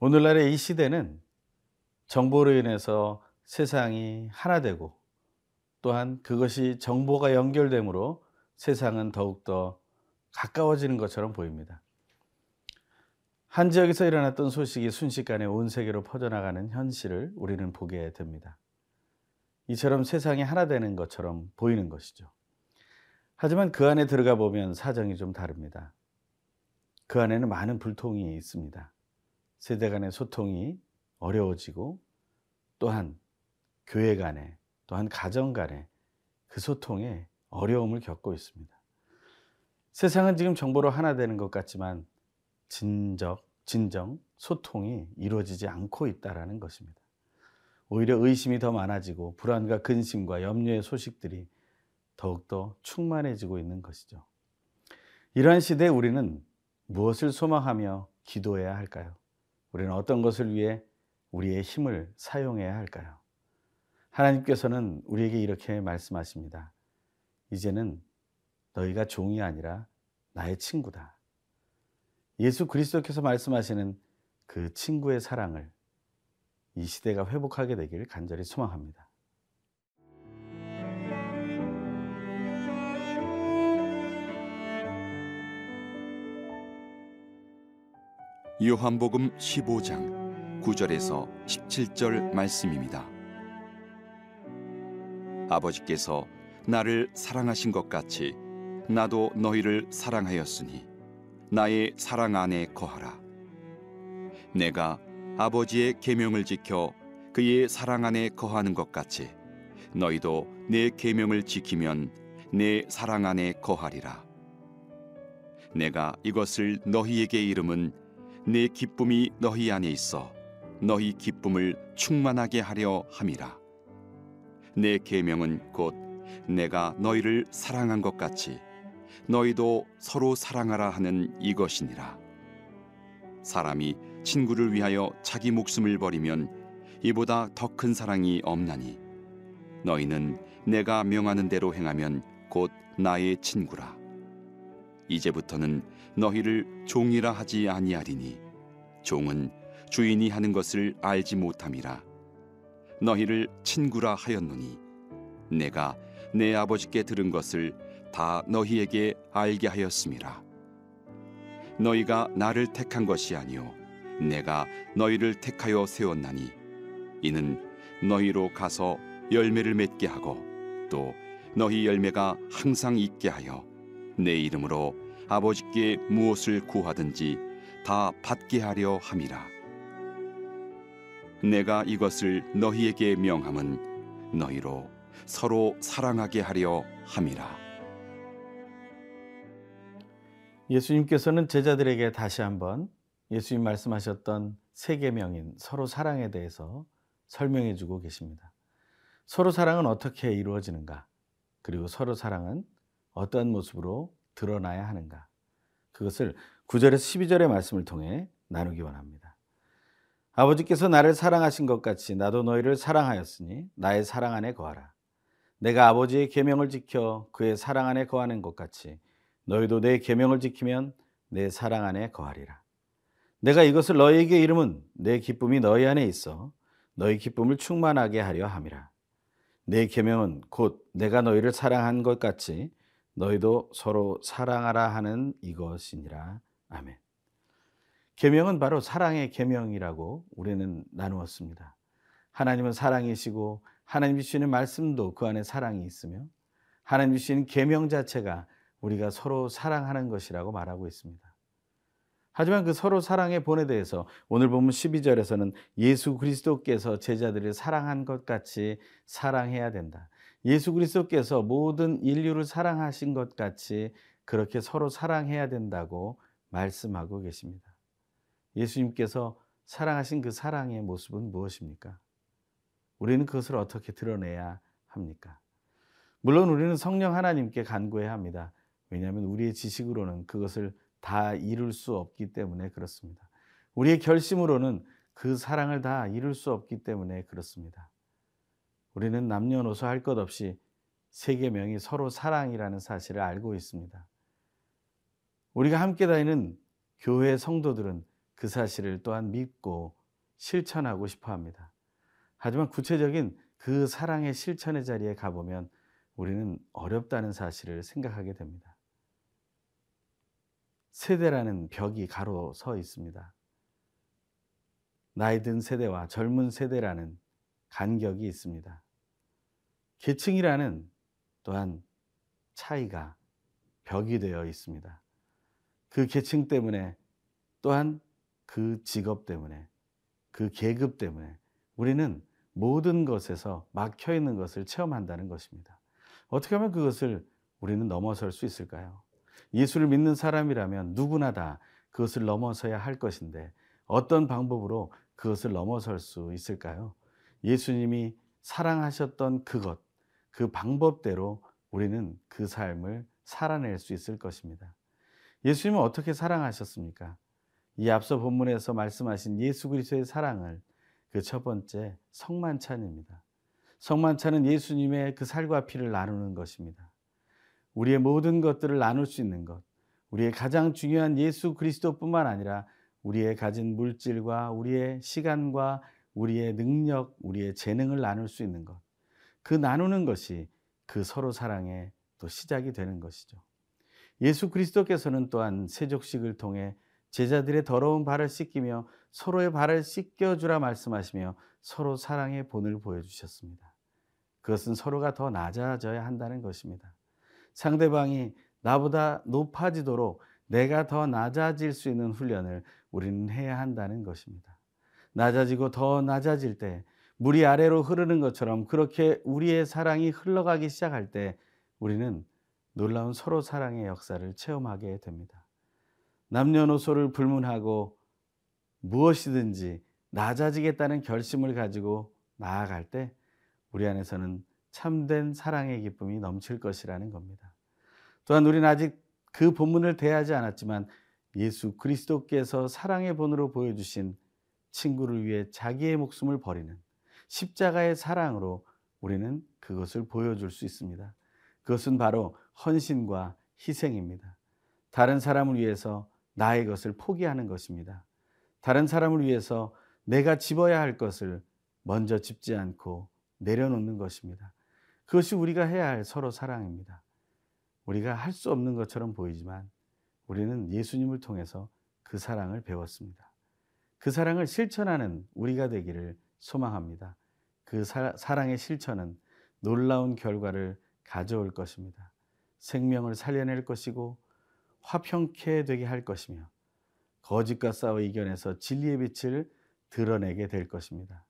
오늘날의 이 시대는 정보로 인해서 세상이 하나 되고 또한 그것이 정보가 연결되므로 세상은 더욱더 가까워지는 것처럼 보입니다. 한 지역에서 일어났던 소식이 순식간에 온 세계로 퍼져나가는 현실을 우리는 보게 됩니다. 이처럼 세상이 하나 되는 것처럼 보이는 것이죠. 하지만 그 안에 들어가 보면 사정이 좀 다릅니다. 그 안에는 많은 불통이 있습니다. 세대 간의 소통이 어려워지고 또한 교회 간에 또한 가정 간에 그 소통에 어려움을 겪고 있습니다. 세상은 지금 정보로 하나 되는 것 같지만 진적, 진정, 소통이 이루어지지 않고 있다라는 것입니다. 오히려 의심이 더 많아지고 불안과 근심과 염려의 소식들이 더욱더 충만해지고 있는 것이죠. 이러한 시대에 우리는 무엇을 소망하며 기도해야 할까요? 우리는 어떤 것을 위해 우리의 힘을 사용해야 할까요? 하나님께서는 우리에게 이렇게 말씀하십니다. 이제는 너희가 종이 아니라 나의 친구다. 예수 그리스도께서 말씀하시는 그 친구의 사랑을 이 시대가 회복하게 되길 간절히 소망합니다. 요한복음 15장 9절에서 17절 말씀입니다. 아버지께서 나를 사랑하신 것 같이 나도 너희를 사랑하였으니 나의 사랑 안에 거하라. 내가 아버지의 계명을 지켜 그의 사랑 안에 거하는 것 같이 너희도 내 계명을 지키면 내 사랑 안에 거하리라. 내가 이것을 너희에게 이름은 내 기쁨이 너희 안에 있어 너희 기쁨을 충만하게 하려 함이라. 내 계명은 곧 내가 너희를 사랑한 것 같이 너희도 서로 사랑하라 하는 이것이니라. 사람이 친구를 위하여 자기 목숨을 버리면 이보다 더 큰 사랑이 없나니 너희는 내가 명하는 대로 행하면 곧 나의 친구라. 이제부터는 너희를 종이라 하지 아니하리니 종은 주인이 하는 것을 알지 못함이라. 너희를 친구라 하였노니 내가 내 아버지께 들은 것을 다 너희에게 알게 하였음이라. 너희가 나를 택한 것이 아니요 내가 너희를 택하여 세웠나니 이는 너희로 가서 열매를 맺게 하고 또 너희 열매가 항상 있게 하여 내 이름으로 아버지께 무엇을 구하든지 다 받게 하려 함이라. 내가 이것을 너희에게 명함은 너희로 서로 사랑하게 하려 함이라. 예수님께서는 제자들에게 다시 한번 예수님 말씀하셨던 세 계명인 서로 사랑에 대해서 설명해 주고 계십니다. 서로 사랑은 어떻게 이루어지는가? 그리고 서로 사랑은 어떠한 모습으로 드러나야 하는가? 그것을 9절에서 12절의 말씀을 통해 나누기 원합니다. 아버지께서 나를 사랑하신 것 같이 나도 너희를 사랑하였으니 나의 사랑 안에 거하라. 내가 아버지의 계명을 지켜 그의 사랑 안에 거하는 것 같이 너희도 내 계명을 지키면 내 사랑 안에 거하리라. 내가 이것을 너희에게 이름은 내 기쁨이 너희 안에 있어 너희 기쁨을 충만하게 하려 함이라. 내 계명은 곧 내가 너희를 사랑한 것 같이 너희도 서로 사랑하라 하는 이것이니라. 아멘. 계명은 바로 사랑의 계명이라고 우리는 나누었습니다. 하나님은 사랑이시고 하나님 주시는 말씀도 그 안에 사랑이 있으며 하나님 주시는 계명 자체가 우리가 서로 사랑하는 것이라고 말하고 있습니다. 하지만 그 서로 사랑의 본에 대해서 오늘 보면 12절에서는 예수 그리스도께서 제자들을 사랑한 것 같이 사랑해야 된다. 예수 그리스도께서 모든 인류를 사랑하신 것 같이 그렇게 서로 사랑해야 된다고 말씀하고 계십니다. 예수님께서 사랑하신 그 사랑의 모습은 무엇입니까? 우리는 그것을 어떻게 드러내야 합니까? 물론 우리는 성령 하나님께 간구해야 합니다. 왜냐하면 우리의 지식으로는 그것을 다 이룰 수 없기 때문에 그렇습니다. 우리의 결심으로는 그 사랑을 다 이룰 수 없기 때문에 그렇습니다. 우리는 남녀노소 할 것 없이 세계명이 서로 사랑이라는 사실을 알고 있습니다. 우리가 함께 다니는 교회 성도들은 그 사실을 또한 믿고 실천하고 싶어 합니다. 하지만 구체적인 그 사랑의 실천의 자리에 가보면 우리는 어렵다는 사실을 생각하게 됩니다. 세대라는 벽이 가로 서 있습니다. 나이 든 세대와 젊은 세대라는 간격이 있습니다. 계층이라는 또한 차이가 벽이 되어 있습니다. 그 계층 때문에 또한 그 직업 때문에 그 계급 때문에 우리는 모든 것에서 막혀 있는 것을 체험한다는 것입니다. 어떻게 하면 그것을 우리는 넘어설 수 있을까요? 예수를 믿는 사람이라면 누구나 다 그것을 넘어서야 할 것인데 어떤 방법으로 그것을 넘어설 수 있을까요? 예수님이 사랑하셨던 그것, 그 방법대로 우리는 그 삶을 살아낼 수 있을 것입니다. 예수님은 어떻게 사랑하셨습니까? 이 앞서 본문에서 말씀하신 예수 그리스도의 사랑을 그 첫 번째 성만찬입니다. 성만찬은 예수님의 그 살과 피를 나누는 것입니다. 우리의 모든 것들을 나눌 수 있는 것, 우리의 가장 중요한 예수 그리스도뿐만 아니라 우리의 가진 물질과 우리의 시간과 우리의 능력, 우리의 재능을 나눌 수 있는 것. 그 나누는 것이 그 서로 사랑의 또 시작이 되는 것이죠. 예수 그리스도께서는 또한 세족식을 통해 제자들의 더러운 발을 씻기며 서로의 발을 씻겨주라 말씀하시며 서로 사랑의 본을 보여주셨습니다. 그것은 서로가 더 낮아져야 한다는 것입니다. 상대방이 나보다 높아지도록 내가 더 낮아질 수 있는 훈련을 우리는 해야 한다는 것입니다. 낮아지고 더 낮아질 때 물이 아래로 흐르는 것처럼 그렇게 우리의 사랑이 흘러가기 시작할 때 우리는 놀라운 서로 사랑의 역사를 체험하게 됩니다. 남녀노소를 불문하고 무엇이든지 낮아지겠다는 결심을 가지고 나아갈 때 우리 안에서는 참된 사랑의 기쁨이 넘칠 것이라는 겁니다. 또한 우리는 아직 그 본문을 대하지 않았지만 예수 그리스도께서 사랑의 본으로 보여주신 친구를 위해 자기의 목숨을 버리는 십자가의 사랑으로 우리는 그것을 보여줄 수 있습니다. 그것은 바로 헌신과 희생입니다. 다른 사람을 위해서 나의 것을 포기하는 것입니다. 다른 사람을 위해서 내가 집어야 할 것을 먼저 집지 않고 내려놓는 것입니다. 그것이 우리가 해야 할 서로 사랑입니다. 우리가 할 수 없는 것처럼 보이지만 우리는 예수님을 통해서 그 사랑을 배웠습니다. 그 사랑을 실천하는 우리가 되기를 소망합니다. 그 사, 사랑의 실천은 놀라운 결과를 가져올 것입니다. 생명을 살려낼 것이고 화평케 되게 할 것이며 거짓과 싸워 이겨내서 진리의 빛을 드러내게 될 것입니다.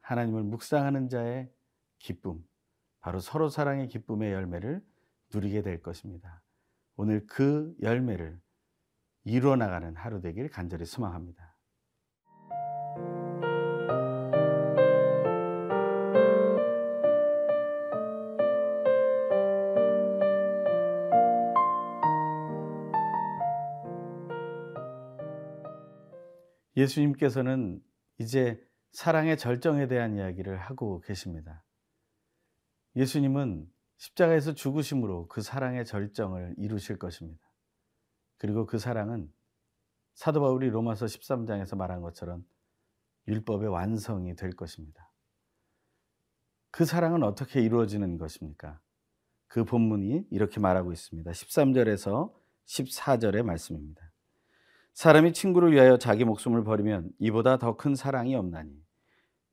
하나님을 묵상하는 자의 기쁨, 바로 서로 사랑의 기쁨의 열매를 누리게 될 것입니다. 오늘 그 열매를 이루어 나가는 하루 되길 간절히 소망합니다. 예수님께서는 이제 사랑의 절정에 대한 이야기를 하고 계십니다. 예수님은 십자가에서 죽으심으로 그 사랑의 절정을 이루실 것입니다. 그리고 그 사랑은 사도 바울이 로마서 13장에서 말한 것처럼 율법의 완성이 될 것입니다. 그 사랑은 어떻게 이루어지는 것입니까? 그 본문이 이렇게 말하고 있습니다. 13절에서 14절의 말씀입니다. 사람이 친구를 위하여 자기 목숨을 버리면 이보다 더 큰 사랑이 없나니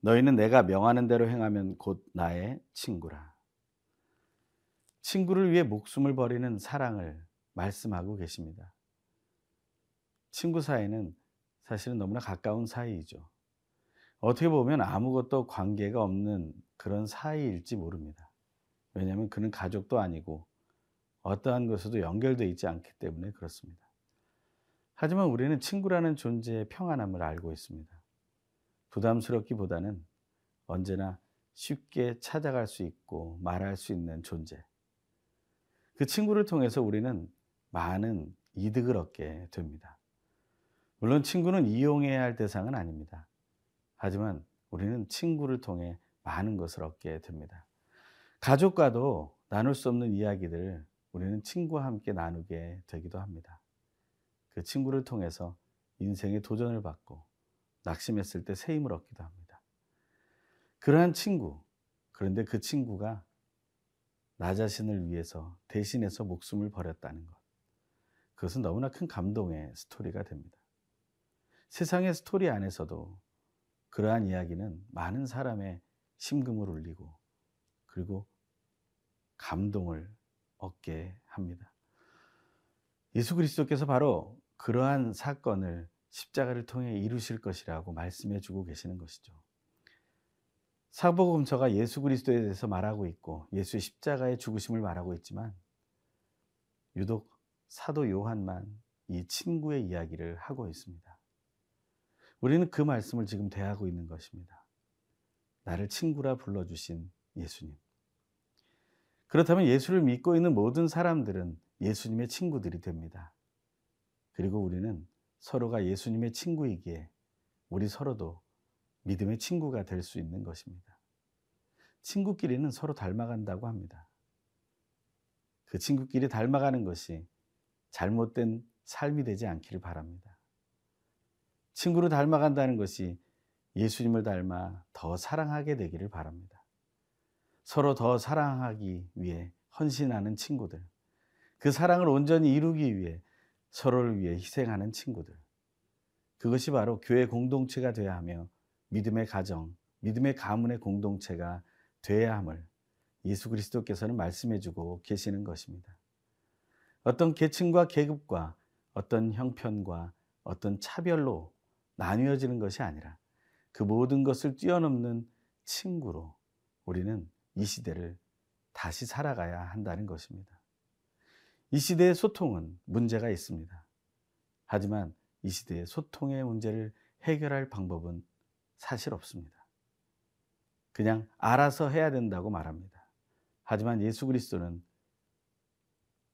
너희는 내가 명하는 대로 행하면 곧 나의 친구라. 친구를 위해 목숨을 버리는 사랑을 말씀하고 계십니다. 친구 사이는 사실은 너무나 가까운 사이이죠. 어떻게 보면 아무것도 관계가 없는 그런 사이일지 모릅니다. 왜냐하면 그는 가족도 아니고 어떠한 것에도 연결되어 있지 않기 때문에 그렇습니다. 하지만 우리는 친구라는 존재의 평안함을 알고 있습니다. 부담스럽기보다는 언제나 쉽게 찾아갈 수 있고 말할 수 있는 존재. 그 친구를 통해서 우리는 많은 이득을 얻게 됩니다. 물론 친구는 이용해야 할 대상은 아닙니다. 하지만 우리는 친구를 통해 많은 것을 얻게 됩니다. 가족과도 나눌 수 없는 이야기들 우리는 친구와 함께 나누게 되기도 합니다. 그 친구를 통해서 인생의 도전을 받고 낙심했을 때 새 힘을 얻기도 합니다. 그러한 친구, 그런데 그 친구가 나 자신을 위해서 대신해서 목숨을 버렸다는 것. 그것은 너무나 큰 감동의 스토리가 됩니다. 세상의 스토리 안에서도 그러한 이야기는 많은 사람의 심금을 울리고 그리고 감동을 얻게 합니다. 예수 그리스도께서 바로 그러한 사건을 십자가를 통해 이루실 것이라고 말씀해 주고 계시는 것이죠. 사복음서가 예수 그리스도에 대해서 말하고 있고 예수의 십자가의 죽으심을 말하고 있지만 유독 사도 요한만 이 친구의 이야기를 하고 있습니다. 우리는 그 말씀을 지금 대하고 있는 것입니다. 나를 친구라 불러주신 예수님. 그렇다면 예수를 믿고 있는 모든 사람들은 예수님의 친구들이 됩니다. 그리고 우리는 서로가 예수님의 친구이기에 우리 서로도 믿음의 친구가 될 수 있는 것입니다. 친구끼리는 서로 닮아간다고 합니다. 그 친구끼리 닮아가는 것이 잘못된 삶이 되지 않기를 바랍니다. 친구를 닮아간다는 것이 예수님을 닮아 더 사랑하게 되기를 바랍니다. 서로 더 사랑하기 위해 헌신하는 친구들, 그 사랑을 온전히 이루기 위해 서로를 위해 희생하는 친구들. 그것이 바로 교회 공동체가 되어야 하며 믿음의 가정, 믿음의 가문의 공동체가 되어야 함을 예수 그리스도께서는 말씀해 주고 계시는 것입니다. 어떤 계층과 계급과 어떤 형편과 어떤 차별로 나뉘어지는 것이 아니라 그 모든 것을 뛰어넘는 친구로 우리는 이 시대를 다시 살아가야 한다는 것입니다. 이 시대의 소통은 문제가 있습니다. 하지만 이 시대의 소통의 문제를 해결할 방법은 사실 없습니다. 그냥 알아서 해야 된다고 말합니다. 하지만 예수 그리스도는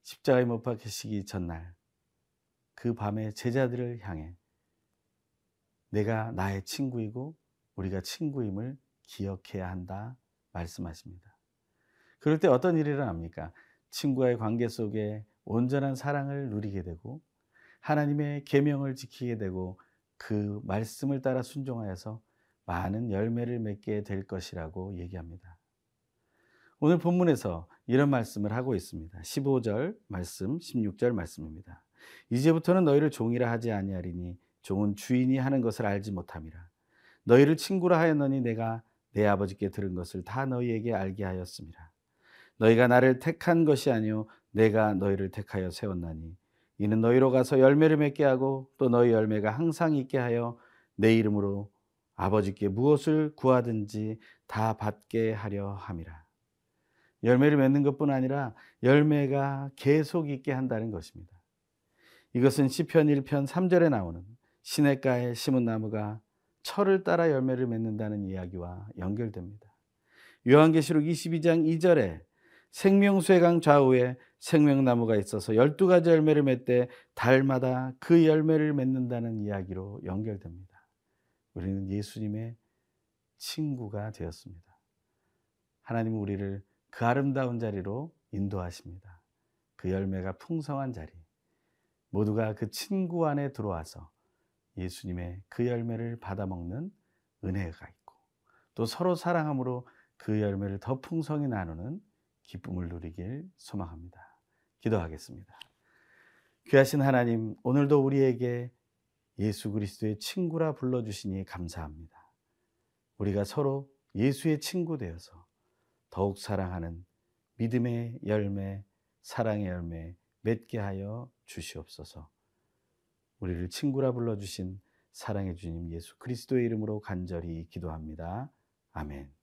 십자가에 못 박히시기 전날 그 밤에 제자들을 향해 내가 나의 친구이고 우리가 친구임을 기억해야 한다 말씀하십니다. 그럴 때 어떤 일이 일어납니까? 친구와의 관계 속에 온전한 사랑을 누리게 되고 하나님의 계명을 지키게 되고 그 말씀을 따라 순종하여서 많은 열매를 맺게 될 것이라고 얘기합니다. 오늘 본문에서 이런 말씀을 하고 있습니다. 15절 말씀, 16절 말씀입니다. 이제부터는 너희를 종이라 하지 아니하리니 종은 주인이 하는 것을 알지 못함이라. 너희를 친구라 하였노니 내가 내 아버지께 들은 것을 다 너희에게 알게 하였습니다. 너희가 나를 택한 것이 아니요 내가 너희를 택하여 세웠나니 이는 너희로 가서 열매를 맺게 하고 또 너희 열매가 항상 있게 하여 내 이름으로 아버지께 무엇을 구하든지 다 받게 하려 함이라. 열매를 맺는 것뿐 아니라 열매가 계속 있게 한다는 것입니다. 이것은 시편 1편 3절에 나오는 시냇가에 심은 나무가 철을 따라 열매를 맺는다는 이야기와 연결됩니다. 요한계시록 22장 2절에 생명수의 강 좌우에 생명나무가 있어서 12가지 열매를 맺되 달마다 그 열매를 맺는다는 이야기로 연결됩니다. 우리는 예수님의 친구가 되었습니다. 하나님은 우리를 그 아름다운 자리로 인도하십니다. 그 열매가 풍성한 자리. 모두가 그 친구 안에 들어와서 예수님의 그 열매를 받아먹는 은혜가 있고 또 서로 사랑함으로 그 열매를 더 풍성히 나누는 기쁨을 누리길 소망합니다. 기도하겠습니다. 귀하신 하나님, 오늘도 우리에게 예수 그리스도의 친구라 불러주시니 감사합니다. 우리가 서로 예수의 친구 되어서 더욱 사랑하는 믿음의 열매, 사랑의 열매 맺게 하여 주시옵소서. 우리를 친구라 불러주신 사랑의 주님 예수 그리스도의 이름으로 간절히 기도합니다. 아멘.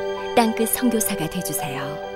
땅끝 선교사가 되주세요.